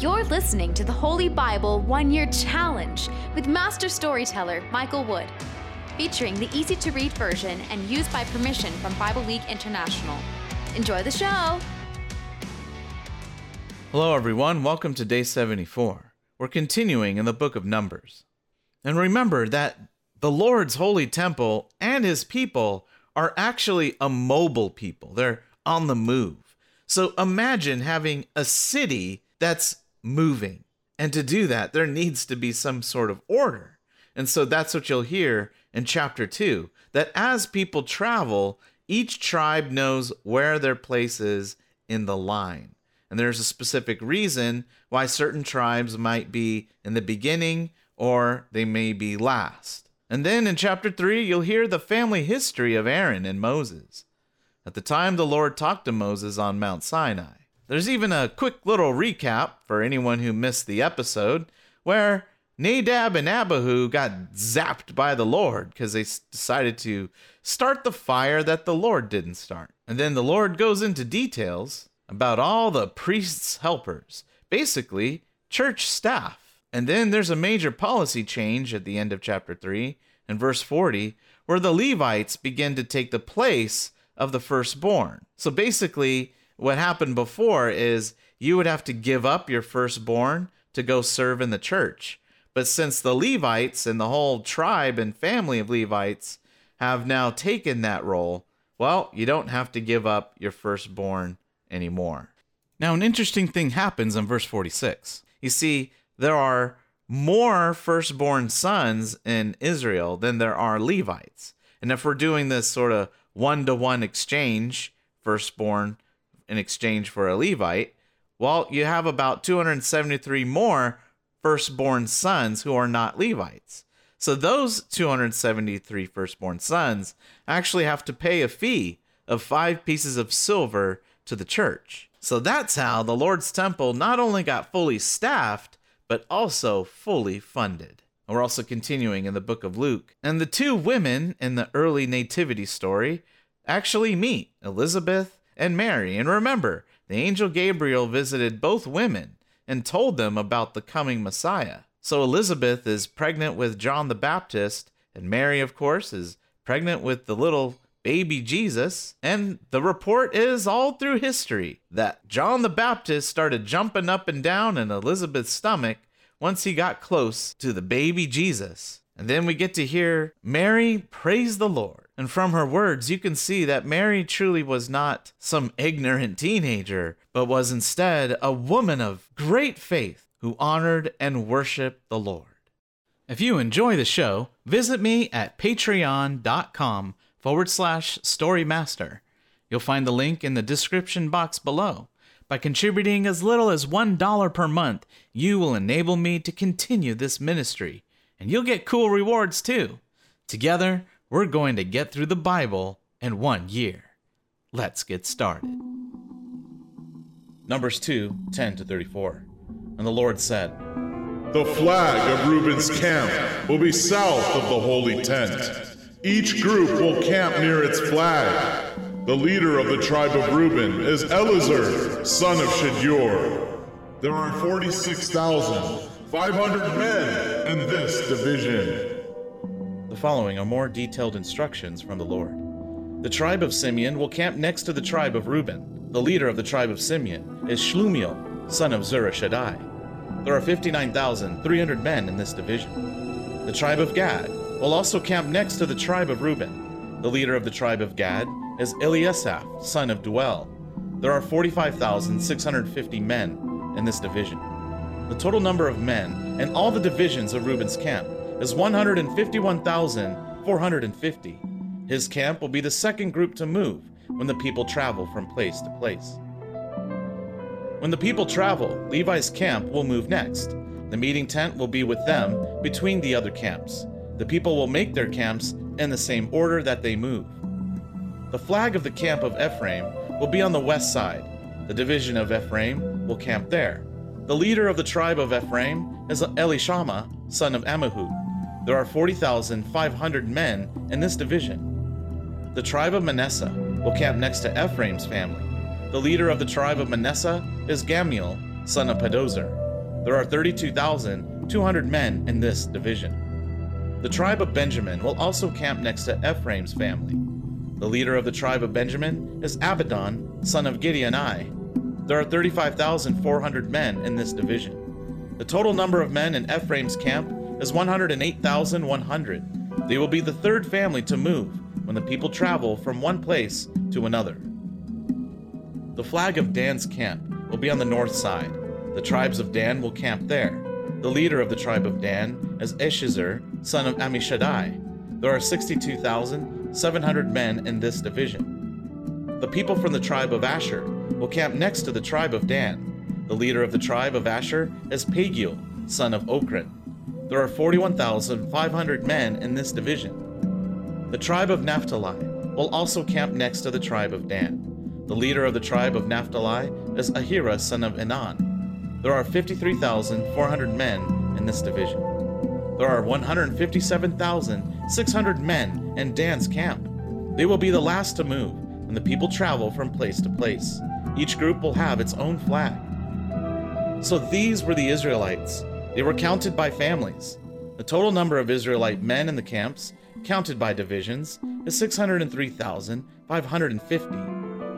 You're listening to the Holy Bible One Year Challenge with Master Storyteller Michael Wood, featuring the easy to read version and used by permission from Bible League International. Enjoy the show! Hello, everyone. Welcome to day 74. We're continuing in the book of Numbers. And remember that the Lord's holy temple and his people are actually a mobile people, they're on the move. So imagine having a city that's moving. And to do that, there needs to be some sort of order. And so that's what you'll hear in chapter 2 that as people travel, each tribe knows where their place is in the line. And there's a specific reason why certain tribes might be in the beginning or they may be last. And then in chapter 3, you'll hear the family history of Aaron and Moses. At the time the Lord talked to Moses on Mount Sinai. There's even a quick little recap for anyone who missed the episode where Nadab and Abihu got zapped by the Lord because they decided to start the fire that the Lord didn't start. And then the Lord goes into details about all the priests' helpers, basically, church staff. And then there's a major policy change at the end of chapter 3 and verse 40 where the Levites begin to take the place of the firstborn. So basically, what happened before is you would have to give up your firstborn to go serve in the church. But since the Levites and the whole tribe and family of Levites have now taken that role, well, you don't have to give up your firstborn anymore. Now, an interesting thing happens in verse 46. You see, there are more firstborn sons in Israel than there are Levites. And if we're doing this sort of one to one exchange, firstborn in exchange for a Levite, well, you have about 273 more firstborn sons who are not Levites. So those 273 firstborn sons actually have to pay a fee of five pieces of silver to the church. So that's how the Lord's temple not only got fully staffed, but also fully funded. We're also continuing in the book of Luke. And the two women in the early nativity story actually meet Elizabeth and Mary. And remember, the angel Gabriel visited both women and told them about the coming Messiah. So Elizabeth is pregnant with John the Baptist, and Mary, of course, is pregnant with the little baby Jesus. And the report is all through history that John the Baptist started jumping up and down in Elizabeth's stomach once he got close to the baby Jesus. And then we get to hear Mary praise the Lord. And from her words, you can see that Mary truly was not some ignorant teenager, but was instead a woman of great faith who honored and worshiped the Lord. If you enjoy the show, visit me at patreon.com forward slash storymaster. You'll find the link in the description box below. By contributing as little as $1 per month, you will enable me to continue this ministry, and you'll get cool rewards too. Together, we're going to get through the Bible in one year. Let's get started. Numbers 2 10 to 34. And the Lord said, The flag of Reuben's camp will be south of the holy tent. Each group will camp near its flag. The leader of the tribe of Reuben is Elizur, son of Shedeur. There are 46,500 men in this division. The following are more detailed instructions from the Lord. The tribe of Simeon will camp next to the tribe of Reuben. The leader of the tribe of Simeon is Shelumiel, son of Zurishaddai. There are 59,300 men in this division. The tribe of Gad will also camp next to the tribe of Reuben. The leader of the tribe of Gad is Eliasaph, son of Deuel. There are 45,650 men in this division. The total number of men in all the divisions of Reuben's camp is 151,450. His camp will be the second group to move when the people travel from place to place. When the people travel, Levi's camp will move next. The meeting tent will be with them between the other camps. The people will make their camps in the same order that they move. The flag of the camp of Ephraim will be on the west side. The division of Ephraim will camp there. The leader of the tribe of Ephraim is Elishama, son of Ammihud. There are 40,500 men in this division. The tribe of Manasseh will camp next to Ephraim's family. The leader of the tribe of Manasseh is Gamaliel, son of Pedahzur. There are 32,200 men in this division. The tribe of Benjamin will also camp next to Ephraim's family. The leader of the tribe of Benjamin is Abidan, son of Gideoni. There are 35,400 men in this division. The total number of men in Ephraim's camp is 108,100. They will be the third family to move when the people travel from one place to another. The flag of Dan's camp will be on the north side. The tribes of Dan will camp there. The leader of the tribe of Dan is Ahiezer, son of Ammishaddai. There are 62,700 men in this division. The people from the tribe of Asher will camp next to the tribe of Dan. The leader of the tribe of Asher is Pagiel, son of Ocran. There are 41,500 men in this division. The tribe of Naphtali will also camp next to the tribe of Dan. The leader of the tribe of Naphtali is Ahira, son of Enan. There are 53,400 men in this division. There are 157,600 men in Dan's camp. They will be the last to move when the people travel from place to place. Each group will have its own flag. So these were the Israelites. They were counted by families. The total number of Israelite men in the camps, counted by divisions, is 603,550.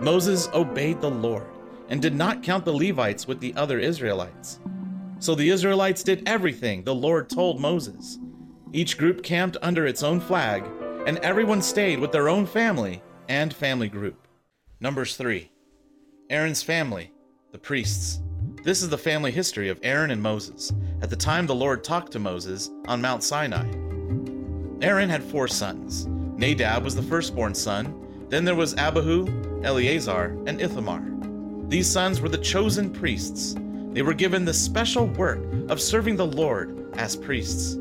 Moses obeyed the Lord and did not count the Levites with the other Israelites. So the Israelites did everything the Lord told Moses. Each group camped under its own flag, and everyone stayed with their own family and family group. Numbers 3 Aaron's family, the priests. This is the family history of Aaron and Moses at the time the Lord talked to Moses on Mount Sinai. Aaron had four sons. Nadab was the firstborn son, then there was Abihu, Eleazar, and Ithamar. These sons were the chosen priests. They were given the special work of serving the Lord as priests.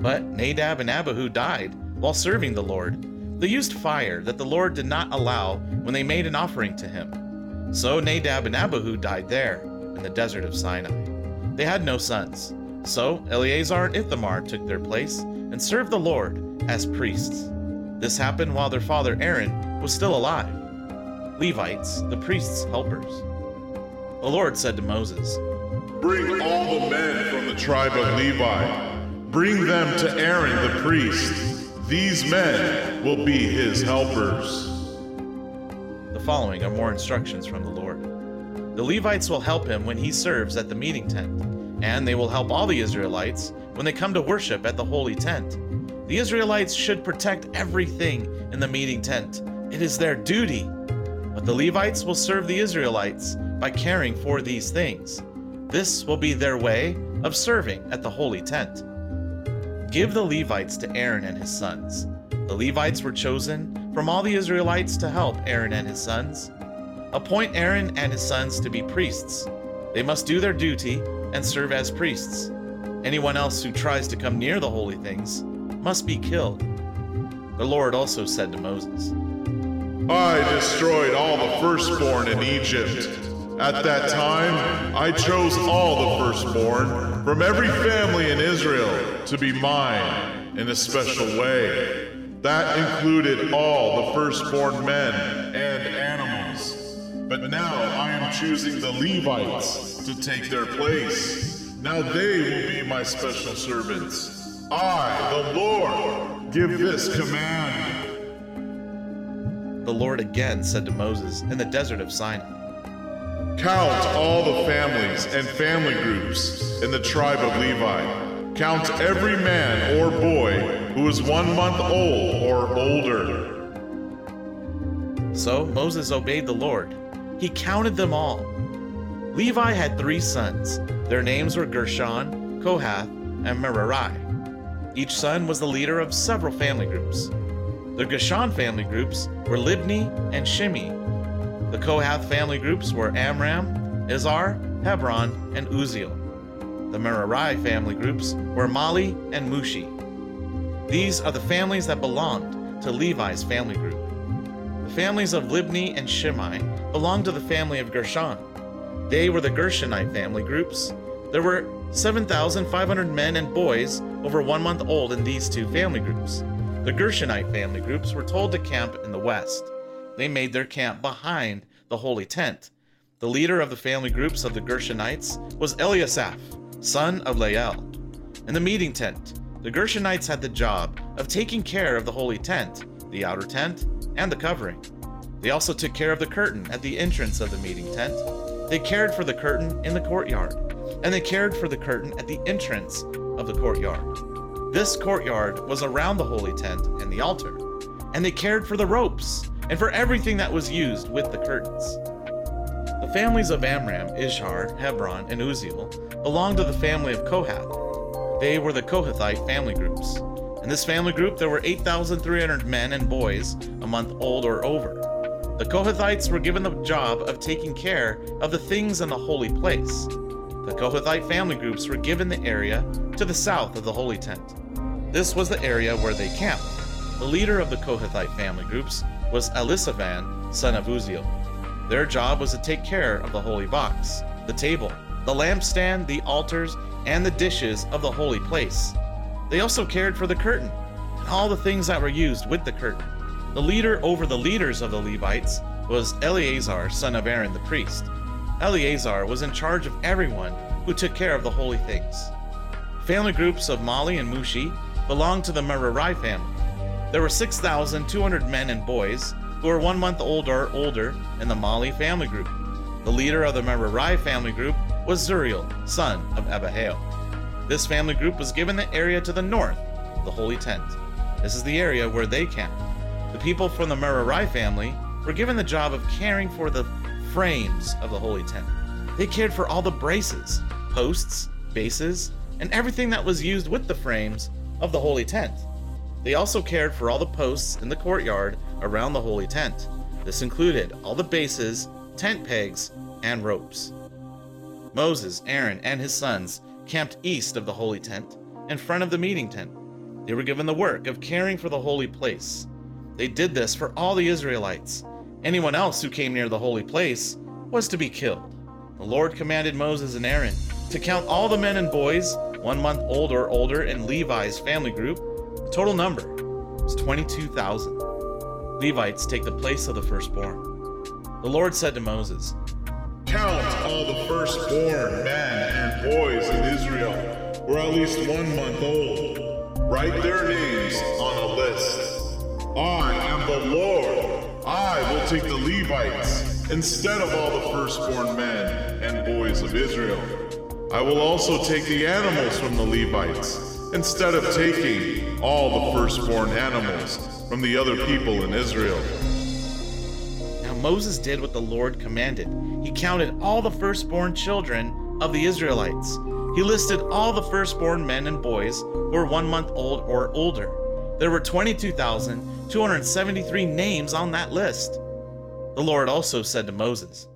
But Nadab and Abihu died while serving the Lord. They used fire that the Lord did not allow when they made an offering to him. So Nadab and Abihu died there in the desert of Sinai. They had no sons. So Eleazar and Ithamar took their place and served the Lord as priests. This happened while their father Aaron was still alive. Levites, the priests' helpers. The Lord said to Moses, Bring all the men from the tribe of Levi. Bring them to Aaron the priest. These men will be his helpers. Following are more instructions from the Lord. The Levites will help him when he serves at the meeting tent, and they will help all the Israelites when they come to worship at the holy tent. The Israelites should protect everything in the meeting tent. It is their duty but the Levites will serve the Israelites by caring for these things. This will be their way of serving at the holy tent. Give the Levites to Aaron and his sons. The Levites were chosen from all the Israelites to help Aaron and his sons. Appoint Aaron and his sons to be priests. They must do their duty and serve as priests. Anyone else who tries to come near the holy things must be killed. The Lord also said to Moses, I destroyed all the firstborn in Egypt. At that time, I chose all the firstborn from every family in Israel to be mine in a special way. That included all the firstborn men and animals. But now I am choosing the Levites to take their place. Now they will be my special servants. I, the Lord, give this command the Lord again said to Moses in the desert of Sinai Count all the families and family groups in the tribe of Levi. Count every man or boy who is one month old or older. So Moses obeyed the Lord. He counted them all. Levi had three sons. Their names were Gershon, Kohath, and Merari. Each son was the leader of several family groups. The Gershon family groups were Libni and Shimei. The Kohath family groups were Amram, Izhar, Hebron, and Uzziel. The Merari family groups were Mahli and Mushi. These are the families that belonged to Levi's family group. The families of Libni and Shimei belonged to the family of Gershon. They were the Gershonite family groups. There were 7,500 men and boys over one month old in these two family groups. The Gershonite family groups were told to camp in the west. They made their camp behind the holy tent. The leader of the family groups of the Gershonites was Eliasaph, son of Lael. In the meeting tent, the Gershonites had the job of taking care of the holy tent, the outer tent, and the covering. They also took care of the curtain at the entrance of the meeting tent. They cared for the curtain in the courtyard, and they cared for the curtain at the entrance of the courtyard. This courtyard was around the holy tent and the altar, and they cared for the ropes and for everything that was used with the curtains. Families of Amram, Izhar, Hebron, and Uzziel belonged to the family of Kohath. They were the Kohathite family groups. In this family group, there were 8,300 men and boys a month old or over. The Kohathites were given the job of taking care of the things in the holy place. The Kohathite family groups were given the area to the south of the holy tent. This was the area where they camped. The leader of the Kohathite family groups was Elisaphan, son of Uzziel. Their job was to take care of the holy box, the table, the lampstand, the altars, and the dishes of the holy place. They also cared for the curtain and all the things that were used with the curtain. The leader over the leaders of the Levites was Eleazar, son of Aaron the priest. Eleazar was in charge of everyone who took care of the holy things. Family groups of Mahli and Mushi belonged to the Merari family. There were 6,200 men and boys who are one month old or older in the Mahli family group. The leader of the Merari family group was Zuriel, son of Abihail. This family group was given the area to the north, the holy tent. This is the area where they camped. The people from the Merari family were given the job of caring for the frames of the holy tent. They cared for all the braces, posts, bases, and everything that was used with the frames of the holy tent. They also cared for all the posts in the courtyard around the holy tent. This included all the bases, tent pegs, and ropes. Moses, Aaron, and his sons camped east of the holy tent, in front of the meeting tent. They were given the work of caring for the holy place. They did this for all the Israelites. Anyone else who came near the holy place was to be killed. The Lord commanded Moses and Aaron to count all the men and boys, one month old or older, in Levi's family group. The total number was 22,000. Levites take the place of the firstborn. The Lord said to Moses, Count all the firstborn men and boys in Israel who are at least one month old. Write their names on a list. I am the Lord. I will take the Levites instead of all the firstborn men and boys of Israel. I will also take the animals from the Levites instead of taking all the firstborn animals from the other people in Israel. Now Moses did what the Lord commanded. He counted all the firstborn children of the Israelites. He listed all the firstborn men and boys who were one month old or older. There were 22,273 names on that list. The Lord also said to Moses,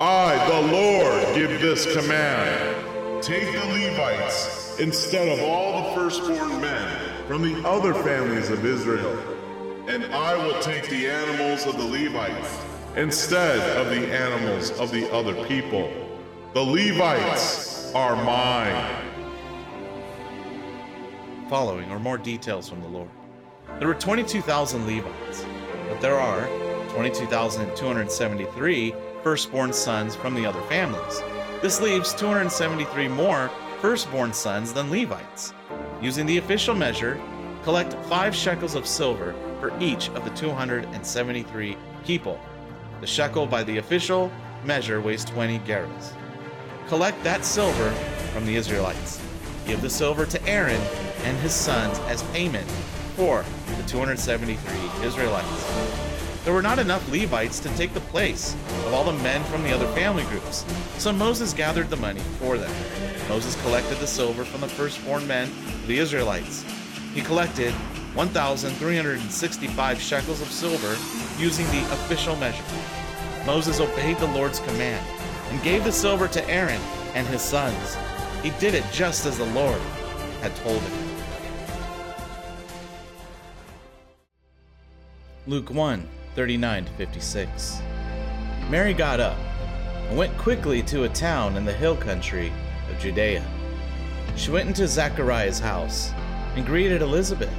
I, the Lord, give this command. Take the Levites instead of all the firstborn men from the other families of Israel, and I will take the animals of the Levites instead of the animals of the other people. The Levites are mine. Following are more details from the Lord. There were 22,000 Levites, but there are 22,273 firstborn sons from the other families. This leaves 273 more firstborn sons than Levites. Using the official measure, collect five shekels of silver for each of the 273 people. The shekel by the official measure weighs 20 gerahs. Collect that silver from the Israelites. Give the silver to Aaron and his sons as payment for the 273 Israelites. There were not enough Levites to take the place of all the men from the other family groups, so Moses gathered the money for them. Moses collected the silver from the firstborn men of the Israelites. He collected 1,365 shekels of silver using the official measure. Moses obeyed the Lord's command and gave the silver to Aaron and his sons. He did it just as the Lord had told him. Luke 1 39 to 56. Mary got up and went quickly to a town in the hill country of Judea. She went into Zechariah's house and greeted Elizabeth.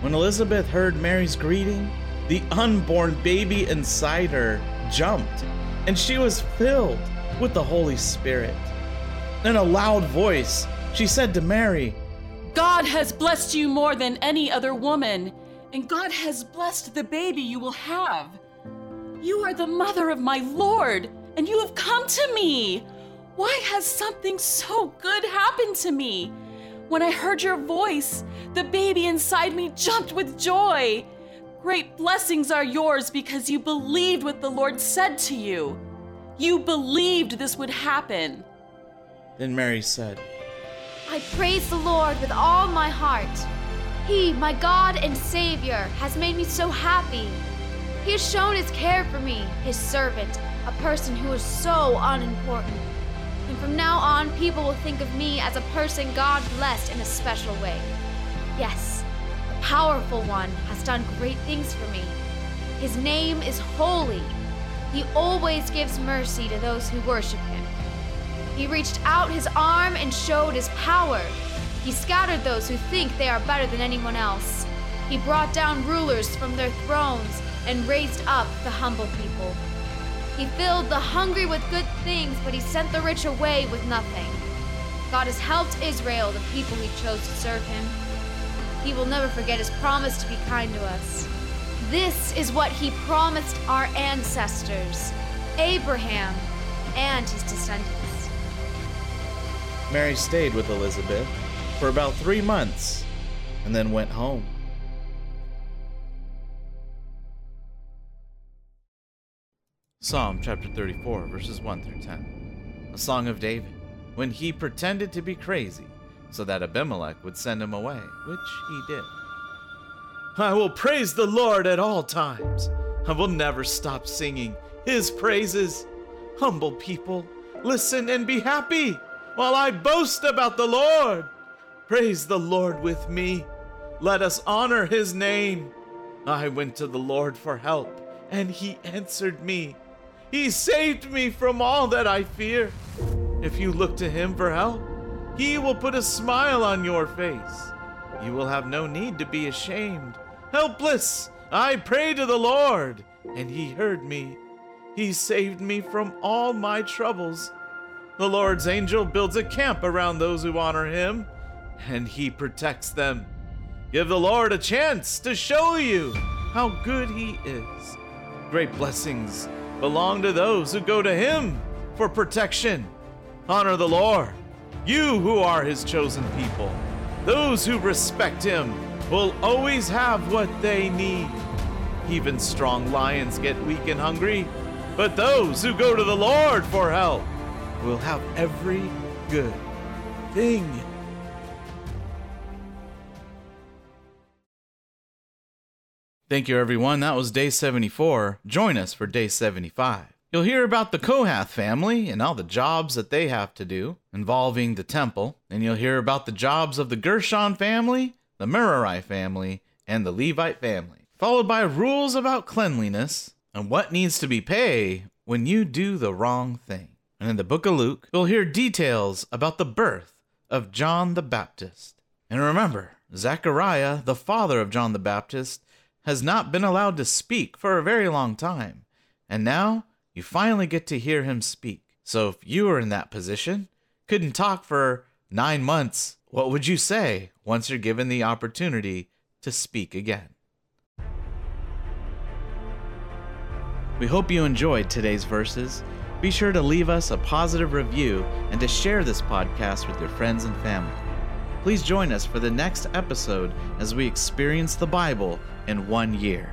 When Elizabeth heard Mary's greeting, the unborn baby inside her jumped, and she was filled with the Holy Spirit. In a loud voice, she said to Mary, God has blessed you more than any other woman, and God has blessed the baby you will have. You are the mother of my Lord, and you have come to me. Why has something so good happened to me? When I heard your voice, the baby inside me jumped with joy. Great blessings are yours because you believed what the Lord said to you. You believed this would happen. Then Mary said, I praise the Lord with all my heart. He, my God and Savior, has made me so happy. He has shown his care for me, his servant, a person who is so unimportant. And from now on, people will think of me as a person God blessed in a special way. Yes, the powerful one has done great things for me. His name is holy. He always gives mercy to those who worship him. He reached out his arm and showed his power. He scattered those who think they are better than anyone else. He brought down rulers from their thrones and raised up the humble people. He filled the hungry with good things, but he sent the rich away with nothing. God has helped Israel, the people he chose to serve him. He will never forget his promise to be kind to us. This is what he promised our ancestors, Abraham and his descendants. Mary stayed with Elizabeth for about three months and then went home. Psalm chapter 34, verses 1 through 10. A song of David, when he pretended to be crazy so that Abimelech would send him away, which he did. I will praise the Lord at all times. I will never stop singing his praises. Humble people, listen and be happy while I boast about the Lord. Praise the Lord with me. Let us honor his name. I went to the Lord for help, and he answered me. He saved me from all that I fear. If you look to him for help, he will put a smile on your face. You will have no need to be ashamed. Helpless, I prayed to the Lord, and he heard me. He saved me from all my troubles. The Lord's angel builds a camp around those who honor him, and he protects them. Give the Lord a chance to show you how good he is. Great blessings belong to those who go to him for protection. Honor the Lord, you who are his chosen people. Those who respect him will always have what they need. Even strong lions get weak and hungry, but those who go to the Lord for help will have every good thing. Thank you, everyone. That was day 74. Join us for day 75. You'll hear about the Kohath family and all the jobs that they have to do involving the temple, and you'll hear about the jobs of the Gershon family, the Merari family, and the Levite family, followed by rules about cleanliness and what needs to be paid when you do the wrong thing. And in the book of Luke, you'll hear details about the birth of John the Baptist. And remember, Zechariah, the father of John the Baptist, has not been allowed to speak for a very long time. And now you finally get to hear him speak. So if you were in that position, couldn't talk for nine months, what would you say once you're given the opportunity to speak again? We hope you enjoyed today's verses. Be sure to leave us a positive review and to share this podcast with your friends and family. Please join us for the next episode as we experience the Bible in one year.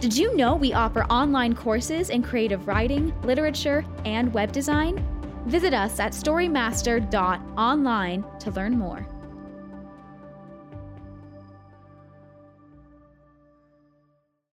Did you know we offer online courses in creative writing, literature, and web design? Visit us at storymaster.online to learn more.